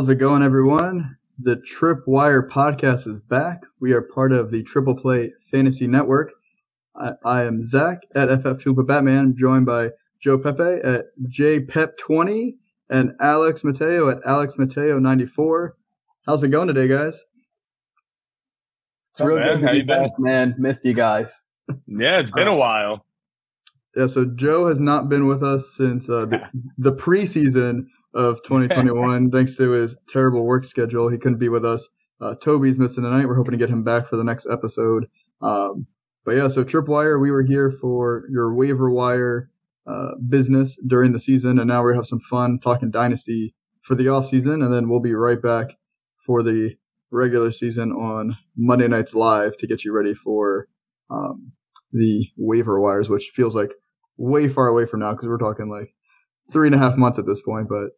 How's it going, everyone? The Tripwire podcast is back. We are part of the Triple Play Fantasy Network. I, I am Zach at FF Chupa Batman, joined by Joe Pepe at JPep20 and Alex Mateo at Alex Mateo94. How's it going today, guys? It's real good to be back, man. Missed you guys. Yeah, it's been a while. Yeah, so Joe has not been with us since uh, the, the preseason of 2021, thanks to his terrible work schedule. He couldn't be with us. Uh, Toby's missing tonight. We're hoping to get him back for the next episode. Um, but yeah, so Tripwire, we were here for your waiver wire uh, business during the season, and now we're gonna have some fun talking dynasty for the off season, and then we'll be right back for the regular season on Monday nights live to get you ready for um, the waiver wires, which feels like way far away from now because we're talking like three and a half months at this point, but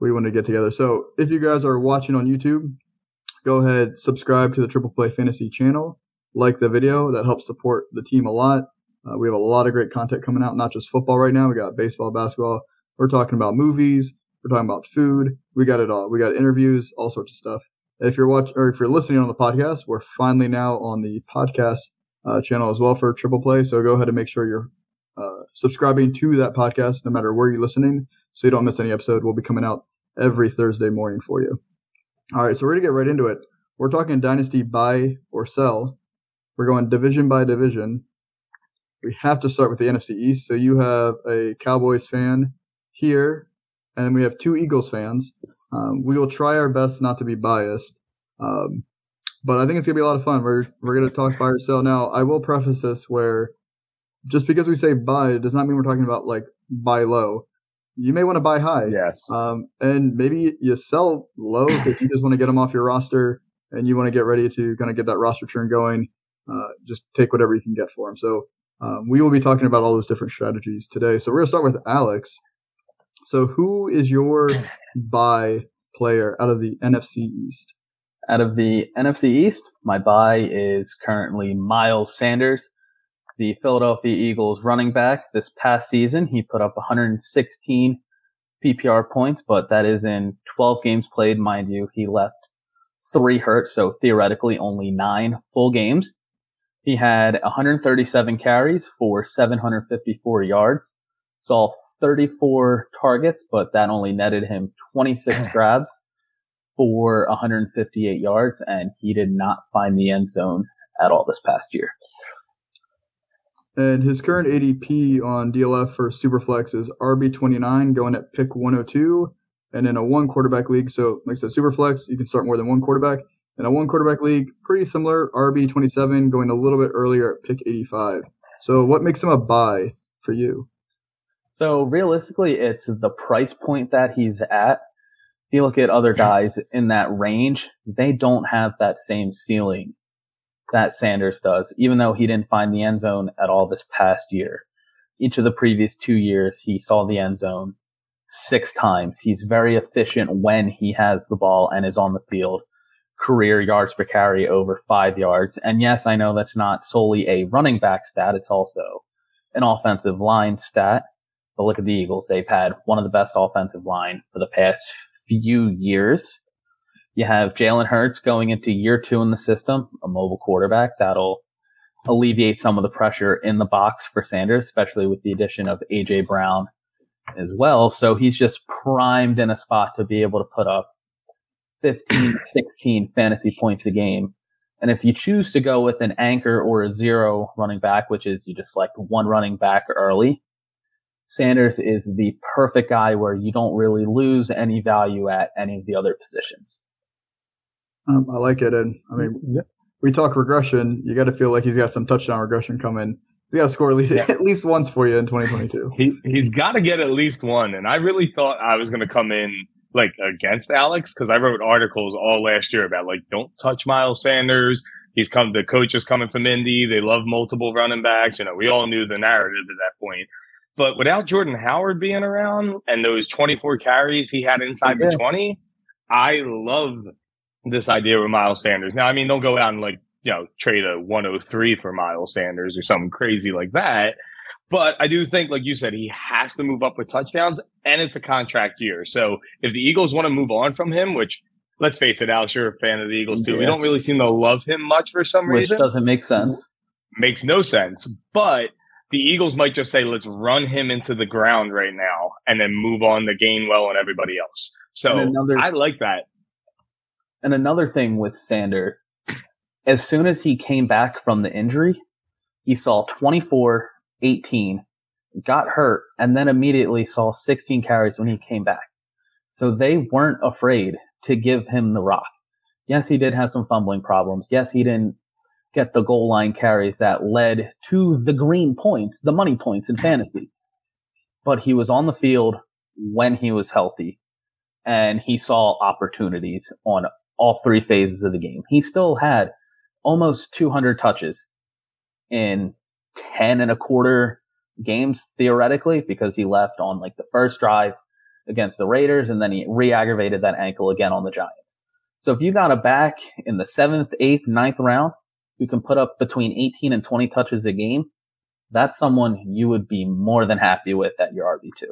we want to get together. So if you guys are watching on YouTube, go ahead, subscribe to the Triple Play Fantasy channel, like the video. That helps support the team a lot. Uh, we have a lot of great content coming out, not just football right now. We got baseball, basketball. We're talking about movies. We're talking about food. We got it all. We got interviews, all sorts of stuff. If you're watching or if you're listening on the podcast, we're finally now on the podcast uh, channel as well for Triple Play. So go ahead and make sure you're uh, subscribing to that podcast, no matter where you're listening, so you don't miss any episode. We'll be coming out every Thursday morning for you. All right, so we're gonna get right into it. We're talking dynasty buy or sell. We're going division by division. We have to start with the NFC East. So you have a Cowboys fan here, and then we have two Eagles fans. Um, we will try our best not to be biased, um, but I think it's gonna be a lot of fun. We're we're gonna talk buy or sell. Now, I will preface this where just because we say buy does not mean we're talking about like buy low. You may want to buy high. Yes. Um, and maybe you sell low because you just want to get them off your roster and you want to get ready to kind of get that roster turn going. Uh, just take whatever you can get for them. So um, we will be talking about all those different strategies today. So we're gonna start with Alex. So who is your buy player out of the NFC East? Out of the NFC East, my buy is currently Miles Sanders the Philadelphia Eagles running back this past season. He put up 116 PPR points, but that is in 12 games played, mind you. He left three hurt, so theoretically only nine full games. He had 137 carries for 754 yards, saw 34 targets, but that only netted him 26 grabs for 158 yards, and he did not find the end zone at all this past year. And his current ADP on DLF for Superflex is RB29 going at pick 102. And in a one quarterback league, so like I said, Superflex, you can start more than one quarterback. In a one quarterback league, pretty similar, RB27 going a little bit earlier at pick 85. So what makes him a buy for you? So realistically, it's the price point that he's at. If you look at other guys in that range, they don't have that same ceiling that Sanders does, even though he didn't find the end zone at all this past year. Each of the previous two years, he saw the end zone six times. He's very efficient when he has the ball and is on the field. Career yards per carry over five yards. And yes, I know that's not solely a running back stat. It's also an offensive line stat. But look at the Eagles. They've had one of the best offensive line for the past few years. You have Jalen Hurts going into year two in the system, a mobile quarterback that'll alleviate some of the pressure in the box for Sanders, especially with the addition of AJ Brown as well. So he's just primed in a spot to be able to put up 15, 16 fantasy points a game. And if you choose to go with an anchor or a zero running back, which is you just select one running back early, Sanders is the perfect guy where you don't really lose any value at any of the other positions. Um, I like it, and I mean, yeah. we talk regression. You got to feel like he's got some touchdown regression coming. He's got to score at least yeah. at least once for you in 2022. He he's got to get at least one, and I really thought I was going to come in like against Alex because I wrote articles all last year about like don't touch Miles Sanders. He's come. The coach is coming from Indy. They love multiple running backs. You know, we all knew the narrative at that point. But without Jordan Howard being around and those 24 carries he had inside yeah. the 20, I love this idea with Miles Sanders. Now, I mean, don't go out and like, you know, trade a 103 for Miles Sanders or something crazy like that. But I do think, like you said, he has to move up with touchdowns, and it's a contract year. So if the Eagles want to move on from him, which let's face it, Alex, you're a fan of the Eagles too. Yeah. We don't really seem to love him much for some Which reason. Which doesn't make sense. Makes no sense. But the Eagles might just say, let's run him into the ground right now and then move on to Gainwell and everybody else. So another- I like that. And another thing with Sanders, as soon as he came back from the injury, he saw 24, 18, got hurt, and then immediately saw 16 carries when he came back. So they weren't afraid to give him the rock. Yes, he did have some fumbling problems. Yes, he didn't get the goal line carries that led to the green points, the money points in fantasy. But he was on the field when he was healthy and he saw opportunities on all three phases of the game. He still had almost 200 touches in 10 and a quarter games theoretically because he left on like the first drive against the Raiders and then he re-aggravated that ankle again on the Giants. So if you got a back in the seventh, eighth, ninth round who can put up between 18 and 20 touches a game, that's someone you would be more than happy with at your RB2.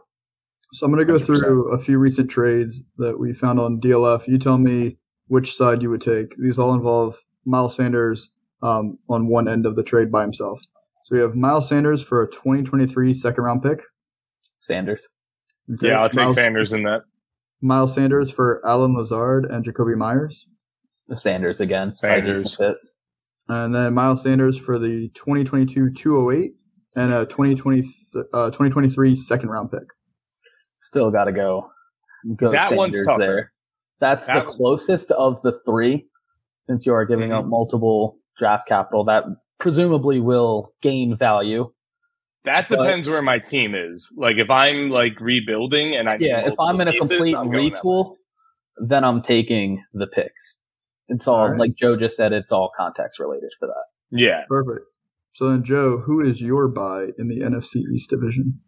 So I'm going to go 100%. through a few recent trades that we found on DLF. You tell me which side you would take. These all involve Miles Sanders um, on one end of the trade by himself. So we have Miles Sanders for a 2023 second round pick. Sanders. Okay. Yeah, I'll take Miles, Sanders in that. Miles Sanders for Allen Lazard and Jakobi Meyers. Sanders again. Sanders. And then Miles Sanders for the 2022 208 and a 2020, uh, 2023 second round pick. Still got to go. Go That one's Sanders tougher. there. That's That- the closest of the three, since you are giving Mm-hmm. up multiple draft capital that presumably will gain value. That But- depends where my team is. Like if I'm like rebuilding and I Yeah, if I'm in a pieces, complete I'm going that way. retool, then I'm taking the picks. It's all, All right. like Joe just said, it's all context related for that. Yeah. Perfect. So then, Joe, who is your buy in the NFC East division?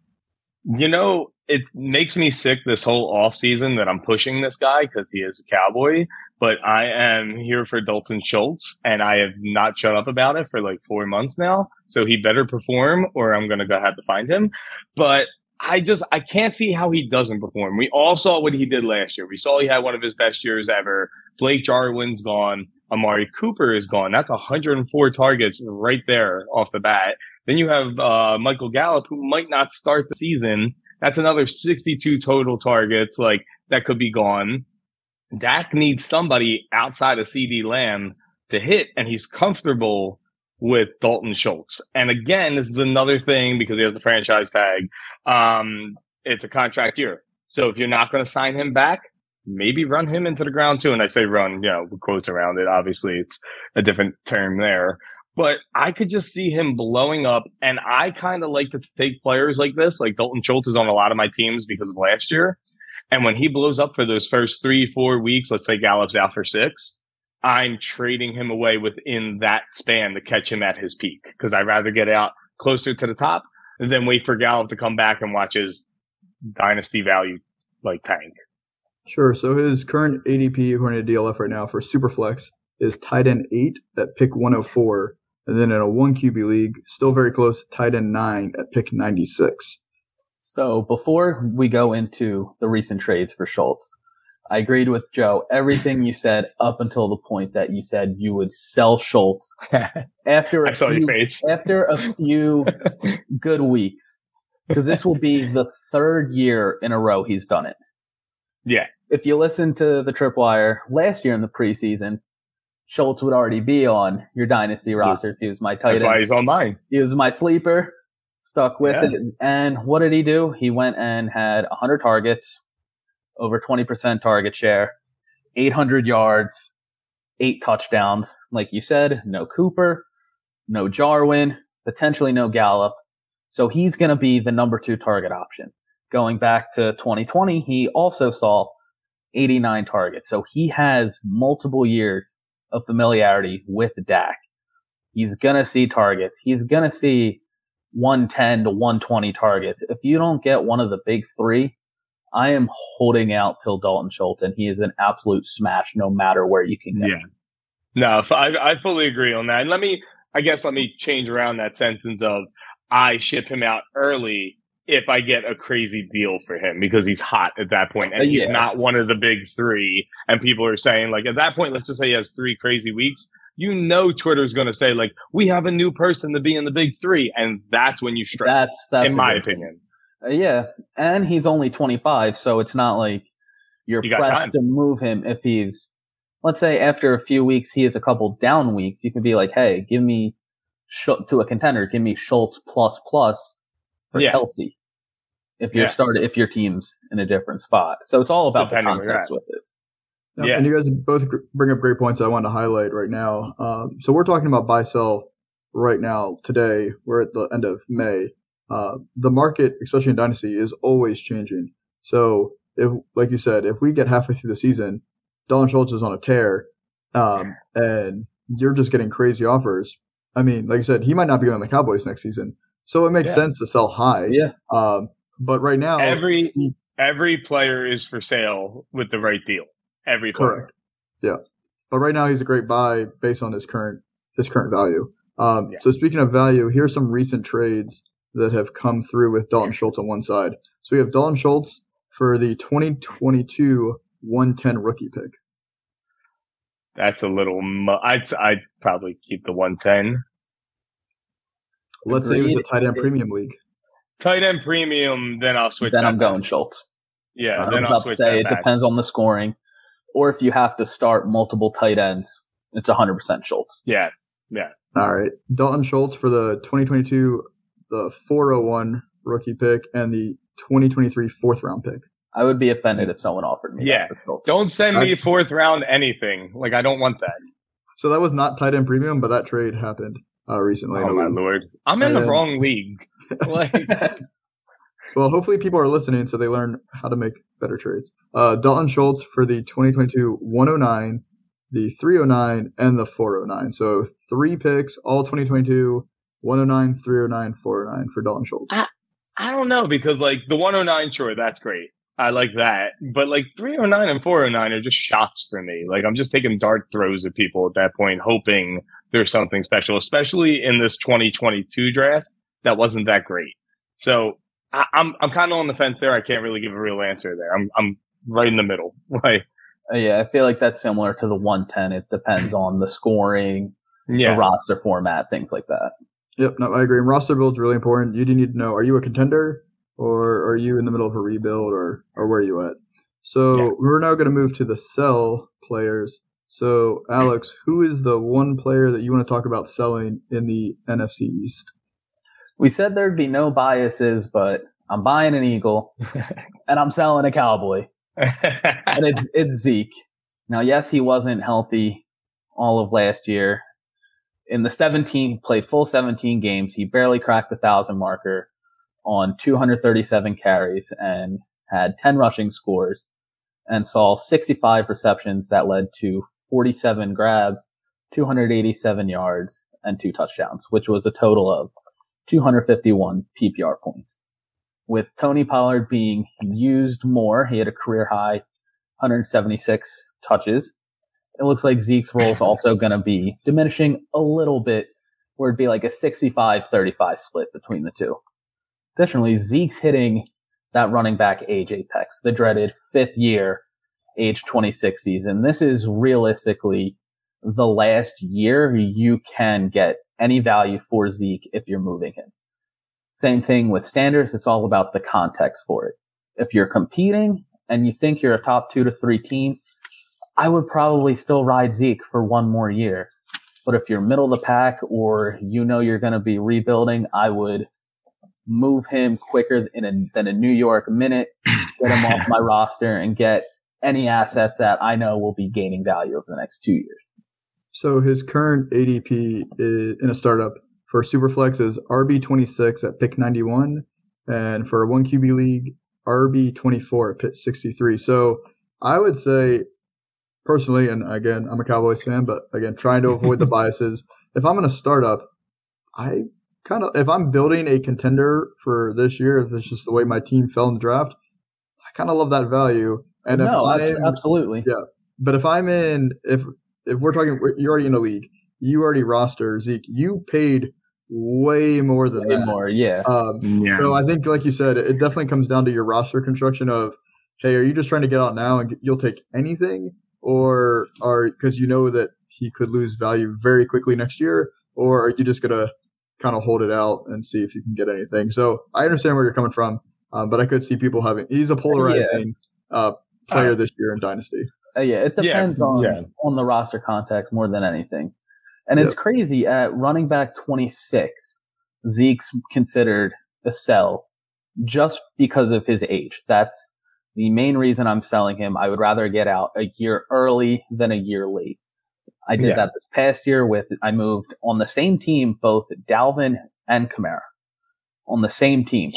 You know, it makes me sick this whole off season that I'm pushing this guy because he is a cowboy, but I am here for Dalton Schultz and I have not shut up about it for like four months now. So he better perform or I'm going to go have to find him. But I just, I can't see how he doesn't perform. We all saw what he did last year. We saw he had one of his best years ever. Blake Jarwin's gone. Amari Cooper is gone. That's 104 targets right there off the bat. Then you have uh, Michael Gallup, who might not start the season. That's another 62 total targets, like that could be gone. Dak needs somebody outside of CeeDee Lamb to hit, and he's comfortable with Dalton Schultz. And again, this is another thing because he has the franchise tag. Um, it's a contract year. So if you're not going to sign him back, maybe run him into the ground too. And I say run, you know, with quotes around it. Obviously, it's a different term there. But I could just see him blowing up. And I kind of like to take players like this. Like Dalton Schultz is on a lot of my teams because of last year. And when he blows up for those first three, four weeks, let's say Gallup's out for six, I'm trading him away within that span to catch him at his peak because I'd rather get out closer to the top than wait for Gallup to come back and watch his dynasty value like tank. Sure. So his current ADP according to DLF right now for Superflex is tight end eight at pick 104, and then in a one QB league, still very close, tight end nine at pick 96. So before we go into the recent trades for Schultz, I agreed with Joe. Everything you said up until the point that you said you would sell Schultz after a I saw few, your face. after a few good weeks, because this will be the third year in a row he's done it. Yeah. If you listen to the Tripwire last year in the preseason, Schultz would already be on your dynasty rosters. He was my tight That's why he's on mine. He was my sleeper. Stuck with Yeah. it. And what did he do? He went and had 100 targets, over 20% target share, 800 yards, eight touchdowns. Like you said, no Cooper, no Jarwin, potentially no Gallup. So he's going to be the number two target option. Going back to 2020, he also saw 89 targets. So he has multiple years of familiarity with Dak. He's going to see targets. He's going to see 110 to 120 targets. If you don't get one of the big three, I am holding out till Dalton Schultz, and he is an absolute smash no matter where you can get. Yeah. No, f- I, I fully agree on that. And let me, I guess, let me change around that sentence of I ship him out early if I get a crazy deal for him because he's hot at that point and he's Yeah. not one of the big three. And people are saying like at that point, let's just say he has three crazy weeks. You know, Twitter's going to say like, we have a new person to be in the big three. And that's when you strike, That's that's in my opinion. Uh, yeah, and he's only 25, so it's not like you're You pressed time. to move him if he's, let's say, after a few weeks he has a couple down weeks. You can be like, hey, give me Sch- to a contender, give me Schultz plus plus for Yeah. Kelce. If you're Yeah. started, if your team's in a different spot, so it's all about the Depending where you're context with it. Yep, Yeah. And you guys both bring up great points that I wanted to highlight right now. Um, so we're talking about buy sell right now today. We're at the end of May. Uh, the market, especially in Dynasty, is always changing. So if, like you said, if we get halfway through the season, Dalton Schultz is on a tear, um, and you're just getting crazy offers. I mean, like I said, he might not be going on the Cowboys next season, so it makes Yeah. sense to sell high. Yeah. Um, but right now, Every, every player is for sale with the right deal. Every player. Correct. Yeah. But right now he's a great buy based on his current his current value. Um, Yeah. So speaking of value, here's some recent trades that have come through with Dalton Schultz on one side. So we have Dalton Schultz for the 2022 110 rookie pick. That's a little, mu- I'd, I'd probably keep the 110. Let's say it was a tight end premium league. Tight end premium, then I'll switch then I'm going back. Schultz. Yeah, I was then I'll to switch say it back. depends on the scoring, or if you have to start multiple tight ends, it's 100% Schultz. Yeah, yeah. All right. Dalton Schultz for the 2022 the 401 rookie pick and the 2023 fourth round pick. I would be offended if someone offered me Yeah. that don't send me I- fourth round anything. Like I don't want that. So that was not tight end premium, but that trade happened uh, recently. Oh my lord, I'm in And the then- wrong league. Like, Well, hopefully people are listening so they learn how to make better trades. Uh, Dalton Schultz for the 2022 109, the 309, and the 409. So three picks, all 2022, 109, 309, 409 for Dalton Schultz. I don't know because like the 109, sure, that's great. I like that, but like 309 and 409 are just shots for me. Like I'm just taking dart throws at people at that point, hoping there's something special, especially in this 2022 draft that wasn't that great. So I, I'm I'm kind of on the fence there. I can't really give a real answer there. I'm I'm right in the middle. Like Uh, yeah, I feel like that's similar to the 110. It depends on the scoring, yeah, the roster format, things like that. Yep, no, I agree. And roster build's really important. You do need to know: are you a contender, or are you in the middle of a rebuild, or or where are you at? So Yeah. we're now going to move to the sell players. So Alex, who is the one player that you want to talk about selling in the NFC East? We said there'd be no biases, but I'm buying an Eagle and I'm selling a Cowboy. and it's, it's Zeke. Now, yes, he wasn't healthy all of last year. In the 17, played full 17 games. He barely cracked the thousand marker on 237 carries and had 10 rushing scores and saw 65 receptions that led to 47 grabs, 287 yards and two touchdowns, which was a total of 251 PPR points. With Tony Pollard being used more, he had a career high 176 touches. It looks like Zeke's role is also going to be diminishing a little bit, where it'd be like a 65-35 split between the two. Additionally, Zeke's hitting that running back age apex, the dreaded fifth year, age 26 season. This is realistically the last year you can get any value for Zeke if you're moving him. Same thing with Sanders. It's all about the context for it. If you're competing and you think you're a top two to three team, I would probably still ride Zeke for one more year. But if you're middle of the pack or you know you're going to be rebuilding, I would move him quicker in a, than a New York minute, get him off my roster and get any assets that I know will be gaining value over the next two years. So his current ADP is, in a startup for Superflex is RB26 at pick 91, and for a one QB league, RB24 at pick 63. So I would say, personally, and again, I'm a Cowboys fan, but again, trying to avoid the biases. If I'm in a startup, I kind of, if I'm building a contender for this year, if it's just the way my team fell in the draft, I kind of love that value. And no, I'm- absolutely. Yeah. But if I'm in, if if we're talking, you're already in a league, you already roster Zeke. You paid way more than Way that. more, yeah. Um, Yeah. So I think, like you said, it definitely comes down to your roster construction of, hey, are you just trying to get out now and you'll take anything, or are because you know that he could lose value very quickly next year, or are you just gonna kind of hold it out and see if you can get anything? So I understand where you're coming from, um, but I could see people having. He's a polarizing uh, player this year in Dynasty. Uh, yeah, it Yeah, depends on yeah. on the roster context more than anything. And it's crazy at running back 26, Zeke's considered a sell just because of his age. That's the main reason I'm selling him. I would rather get out a year early than a year late. I did Yeah. that this past year with I moved on the same team both Dalvin and Kamara on the same team.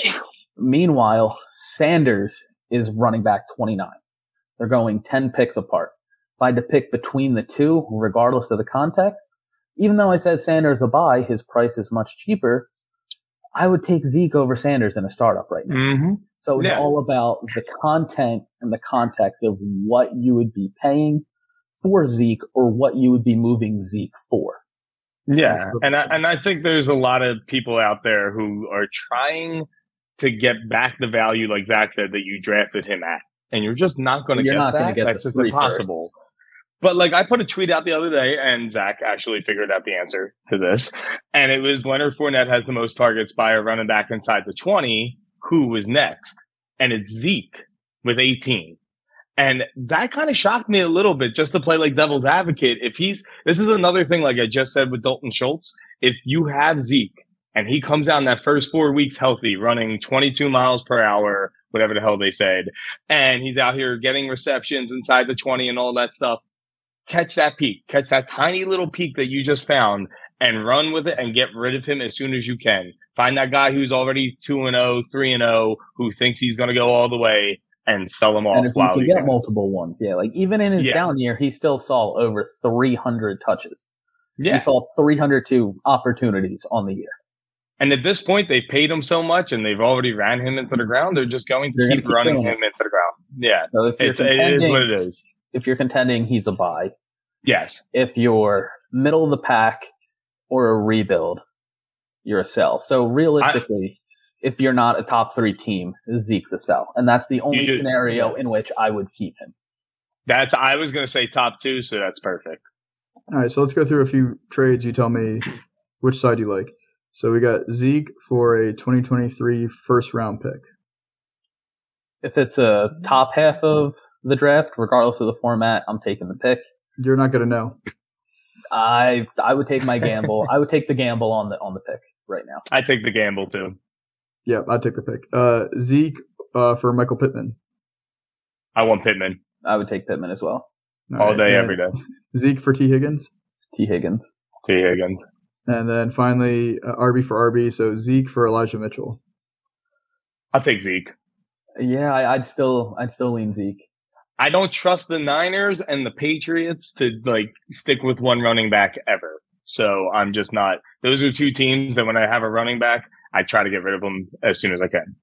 Meanwhile, Sanders is running back 29. They're going 10 picks apart. If I had to pick between the two, regardless of the context, even though I said Sanders a buy, his price is much cheaper. I would take Zeke over Sanders in a startup right now. hmm So it's Yeah. all about the content and the context of what you would be paying for Zeke or what you would be moving Zeke for. Yeah, and I, and I think there's a lot of people out there who are trying to get back the value, like Zach said, that you drafted him at, and you're just not going to get not that. get That's just impossible. firsts. But like I put a tweet out the other day, and Zach actually figured out the answer to this, and it was Leonard Fournette has the most targets by a running back inside the twenty. Who was next? And it's Zeke with eighteen. And that kind of shocked me a little bit just to play like devil's advocate. If he's, this is another thing, like I just said with Dalton Schultz. If you have Zeke and he comes out in that first four weeks healthy, running 22 miles per hour, whatever the hell they said, and he's out here getting receptions inside the 20 and all that stuff, catch that peak, catch that tiny little peak that you just found and run with it and get rid of him as soon as you can. Find that guy who's already 2 and 0, 3 and 0, who thinks he's going to go all the way and sell them off And if you can get can. multiple ones, yeah, like even in his Yeah. down year, he still saw over 300 touches. Yeah. He saw 302 opportunities on the year. And at this point, they've paid him so much and they've already ran him into the ground. They're just going to They're keep keep running doing him into the ground. Yeah. So if you're It's, it is what it is. if you're contending, he's a buy. Yes. If you're middle of the pack or a rebuild, you're a sell. So realistically, if you're not a top three team, Zeke's a sell. And that's the only You- scenario in which I would keep him. That's, I was going to say top two, so that's perfect. All right, so let's go through a few trades. You tell me which side you like. So we got Zeke for a 2023 first round pick. If it's a top half of the draft, regardless of the format, I'm taking the pick. You're not gonna know. I I would take my gamble. I would take the gamble on the on the pick right now. I take the gamble too. Yeah, I'd take the pick. Uh, Zeke uh, for Michael Pittman. I want Pittman I would take Pittman as well. all right, day, and every day. Zeke for Tee Higgins, Tee Higgins. Tee Higgins. And then finally uh, RB for RB. So Zeke for Elijah Mitchell. I'll take Zeke. Yeah, I, I'd still I'd still lean Zeke. I don't trust the Niners and the Patriots to like stick with one running back ever. So I'm just not. Those are two teams that when I have a running back, I try to get rid of them as soon as I can.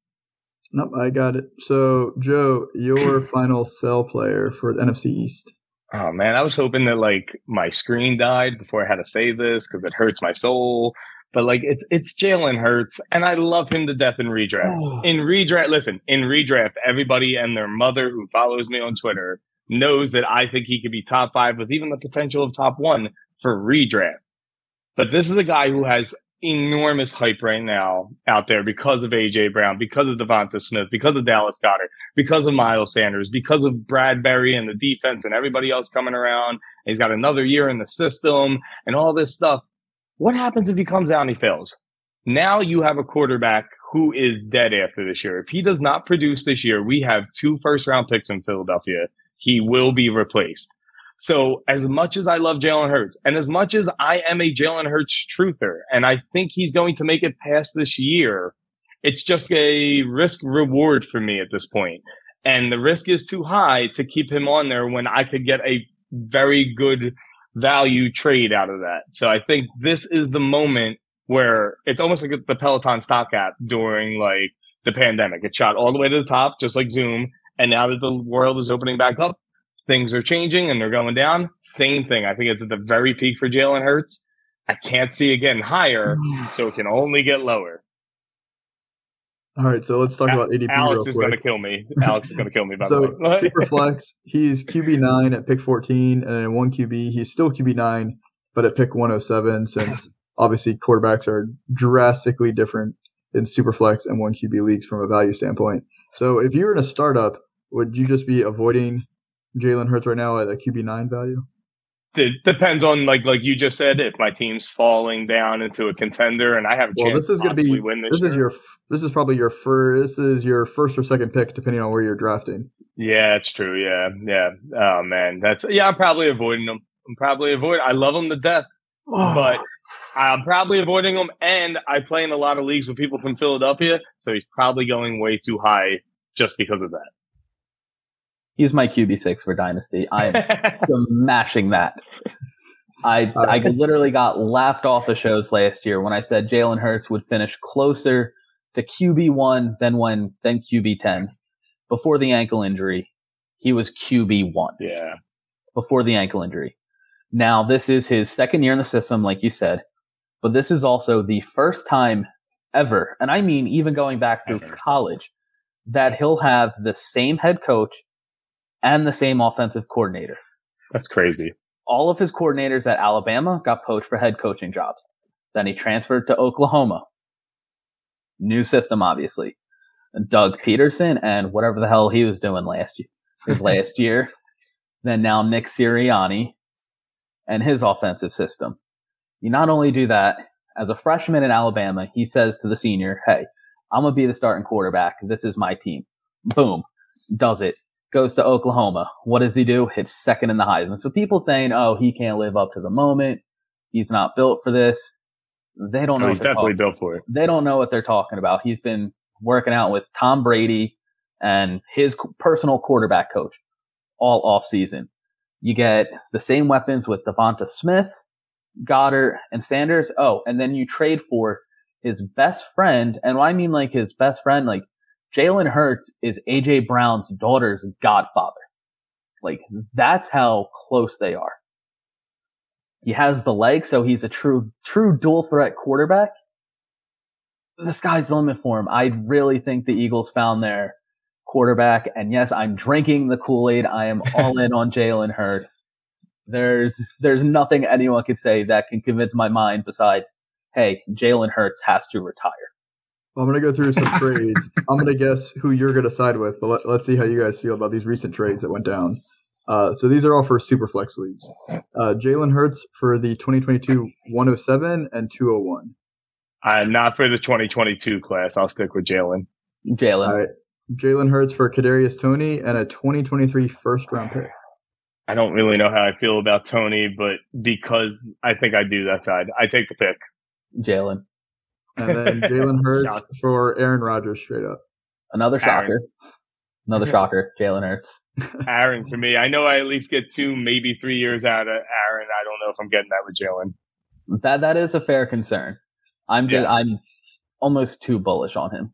Nope, I got it. So Joe, your final sell player for the NFC East. Oh man, I was hoping that like my screen died before I had to say this because it hurts my soul. But like it's it's Jalen Hurts, and I love him to death in redraft. Oh. In redraft, listen, in redraft, everybody and their mother who follows me on Twitter knows that I think he could be top five with even the potential of top one for redraft. But this is a guy who has enormous hype right now out there because of AJ Brown, because of Devonta Smith, because of Dallas Goedert, because of Miles Sanders, because of Bradberry and the defense and everybody else coming around. He's got another year in the system and all this stuff. What happens if he comes out and he fails? Now you have a quarterback who is dead after this year. If he does not produce this year, we have two first round picks in Philadelphia. He will be replaced. So as much as I love Jalen Hurts and as much as I am a Jalen Hurts truther and I think he's going to make it past this year, it's just a risk reward for me at this point. And the risk is too high to keep him on there when I could get a very good value trade out of that. So I think this is the moment where it's almost like the Peloton stock app during like the pandemic. It shot all the way to the top, just like Zoom. And now that the world is opening back up, things are changing and they're going down. Same thing. I think it's at the very peak for Jalen Hurts. I can't see it getting higher, so it can only get lower. All right, so let's talk about ADP. Alex is going to kill me. Alex is going to kill me. By so the way, super flex, he's QB nine at pick fourteen, and in one QB, he's still QB nine, but at pick one hundred seven, since obviously quarterbacks are drastically different in super flex and one QB leagues from a value standpoint. So if you were in a startup, would you just be avoiding Jalen Hurts right now at a QB nine value? it depends on like like you just said if my team's falling down into a contender and I have a well, chance this is going to be win this, this year. is your this is probably your first this is your first or second pick depending on where you're drafting. Yeah, it's true. Yeah, yeah. Oh man, that's yeah. I'm probably avoiding them. I'm probably avoiding. I love them to death, but I'm probably avoiding them. And I play in a lot of leagues with people from Philadelphia, so he's probably going way too high just because of that. He's my QB six for Dynasty. I am smashing that. I I literally got laughed off the shows last year when I said Jalen Hurts would finish closer to QB one than when than QB ten. Before the ankle injury, he was QB one. Yeah. Before the ankle injury. Now this is his second year in the system, like you said, but this is also the first time ever, and I mean even going back through college, that he'll have the same head coach and the same offensive coordinator. That's crazy. All of his coordinators at Alabama got poached for head coaching jobs. Then he transferred to Oklahoma. New system, obviously. Doug Pederson and whatever the hell he was doing last year, his last year. Then now Nick Sirianni and his offensive system. You not only do that as a freshman in Alabama, he says to the senior, Hey, I'm going to be the starting quarterback. This is my team. Boom. Does it goes to Oklahoma. What does he do? Hits second in the Heisman. So people saying, "Oh, he can't live up to the moment. He's not built for this." They don't oh, know. he's definitely built for it. They don't know what they're talking about. He's been working out with Tom Brady and his personal quarterback coach all off season. You get the same weapons with Devonta Smith, Goedert, and Sanders. Oh, and then you trade for his best friend. And I mean like his best friend, like Jalen Hurts is AJ Brown's daughter's godfather. Like that's how close they are. He has the leg, so he's a true, true dual threat quarterback. The sky's the limit for him. I really think the Eagles found their quarterback. And yes, I'm drinking the Kool-Aid. I am all in on Jalen Hurts. There's, there's nothing anyone could say that can convince my mind besides, hey, Jalen Hurts has to retire. I'm gonna go through some trades. I'm gonna guess who you're gonna side with, but let, us see how you guys feel about these recent trades that went down. Uh, so these are all for Superflex leagues. Uh, Jalen Hurts for the 2022 107 and 201. Uh, not for the 2022 class. I'll stick with Jalen. Jalen. All right. Jalen Hurts for Kadarius Toney and a 2023 first round pick. I don't really know how I feel about Toney, but because I think I do that side, I take the pick. Jalen and then Jalen Hurts for Aaron Rodgers straight up. Another shocker. Aaron. Another shocker, Jalen Hurts. Aaron for me. I know I at least get two, maybe three years out of Aaron. I don't know if I'm getting that with Jalen. That that is a fair concern. I'm just, yeah. I'm almost too bullish on him.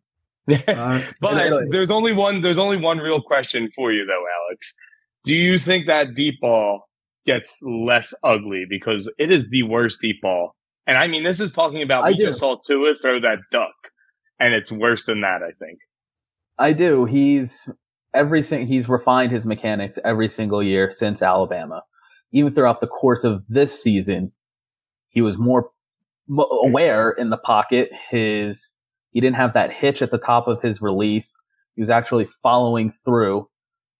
uh, but there's only one there's only one real question for you though, Alex. Do you think that deep ball gets less ugly because it is the worst deep ball and I mean, this is talking about we just saw Tua throw that duck, and it's worse than that. I think. I do. He's every he's refined his mechanics every single year since Alabama. Even throughout the course of this season, he was more aware in the pocket. His he didn't have that hitch at the top of his release. He was actually following through.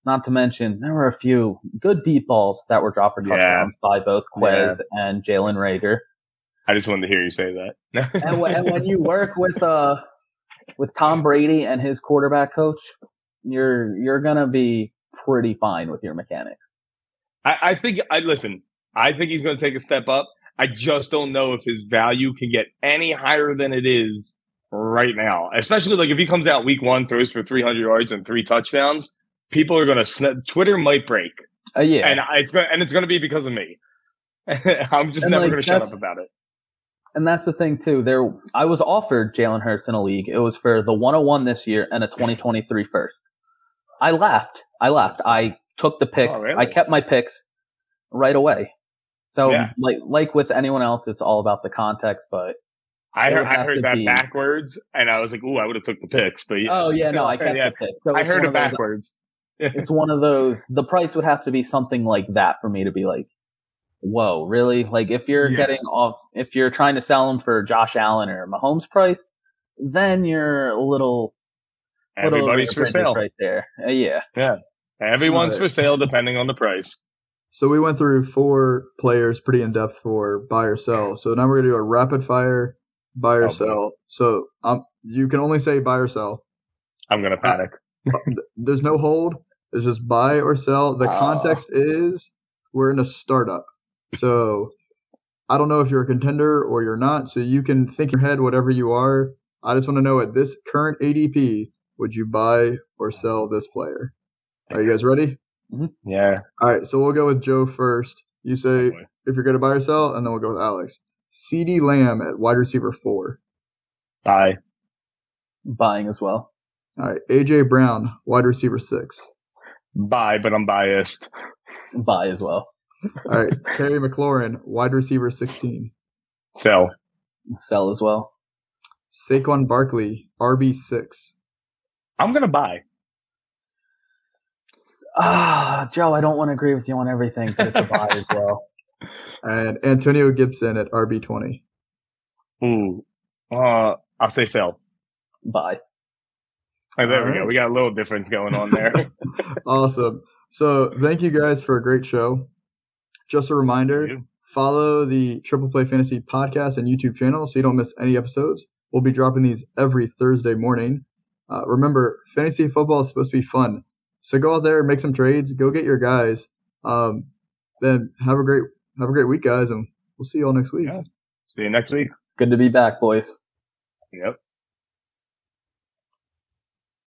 Not to mention, there were a few good deep balls that were dropped for touchdowns yeah. by both Quez yeah. and Jalen Reagor. I just wanted to hear you say that. and, when, and, when, you work with uh with Tom Brady and his quarterback coach, you're you're gonna be pretty fine with your mechanics. I, I think I listen. I think he's going to take a step up. I just don't know if his value can get any higher than it is right now. Especially like if he comes out week one, throws for 300 yards and three touchdowns, people are going to snap. Twitter might break. Uh, yeah, and it's going and it's going to be because of me. I'm just and never like, going to shut up about it and that's the thing too. There, I was offered Jalen Hurts in a league. It was for the 101 this year and a 2023 first. I laughed. I laughed. I took the picks. Oh, really? I kept my picks right away. So Yeah. like like with anyone else, it's all about the context. But I heard, I heard that be- backwards, and I was like, "Ooh, I would have took the picks." But yeah, oh yeah, no, I kept yeah. the pick. So I heard it of those- backwards. it's one of those. The price would have to be something like that for me to be like, "Whoa, really?" Like if you're Yeah. getting off, if you're trying to sell them for Josh Allen or Mahomes price, then you're a little. little Everybody's over for sale. right there. Uh, yeah, Everyone's Right. for sale depending on the price. So we went through four players pretty in depth for buy or sell. So now we're gonna do a rapid fire buy or Oh, boy. sell. So um, you can only say buy or sell. I'm gonna panic. There's no hold. It's just buy or sell. The Oh. context is we're in a startup. So I don't know if you're a contender or you're not. So you can think in your head whatever you are. I just want to know at this current ADP, would you buy or sell this player? Are you guys ready? Mm-hmm. Yeah. All right, so we'll go with Joe first. You say Oh, if you're going to buy or sell, and then we'll go with Alex. CeeDee Lamb at wide receiver four. Bye. buying as well. All right, AJ Brown, wide receiver six. Buy, but I'm biased. Buy as well. All right, Terry McLaurin, wide receiver 16. Sell. Sell as well. Saquon Barkley, RB six. I'm gonna buy. Ah, Joe, I don't want to agree with you on everything, but it's a buy as well. And Antonio Gibson at RB 20. Ooh. Uh, I'll say sell. Buy. Oh, there we Alright. go. We got a little difference going on there. Awesome. So thank you guys for a great show. Just a reminder, follow the Triple Play Fantasy podcast and YouTube channel so you don't miss any episodes. We'll be dropping these every Thursday morning. Uh, remember, fantasy football is supposed to be fun. So go out there, make some trades, go get your guys. Um, then have a great have a great week, guys, and we'll see you all next week. Yeah. See you next week. Good to be back, boys. Yep.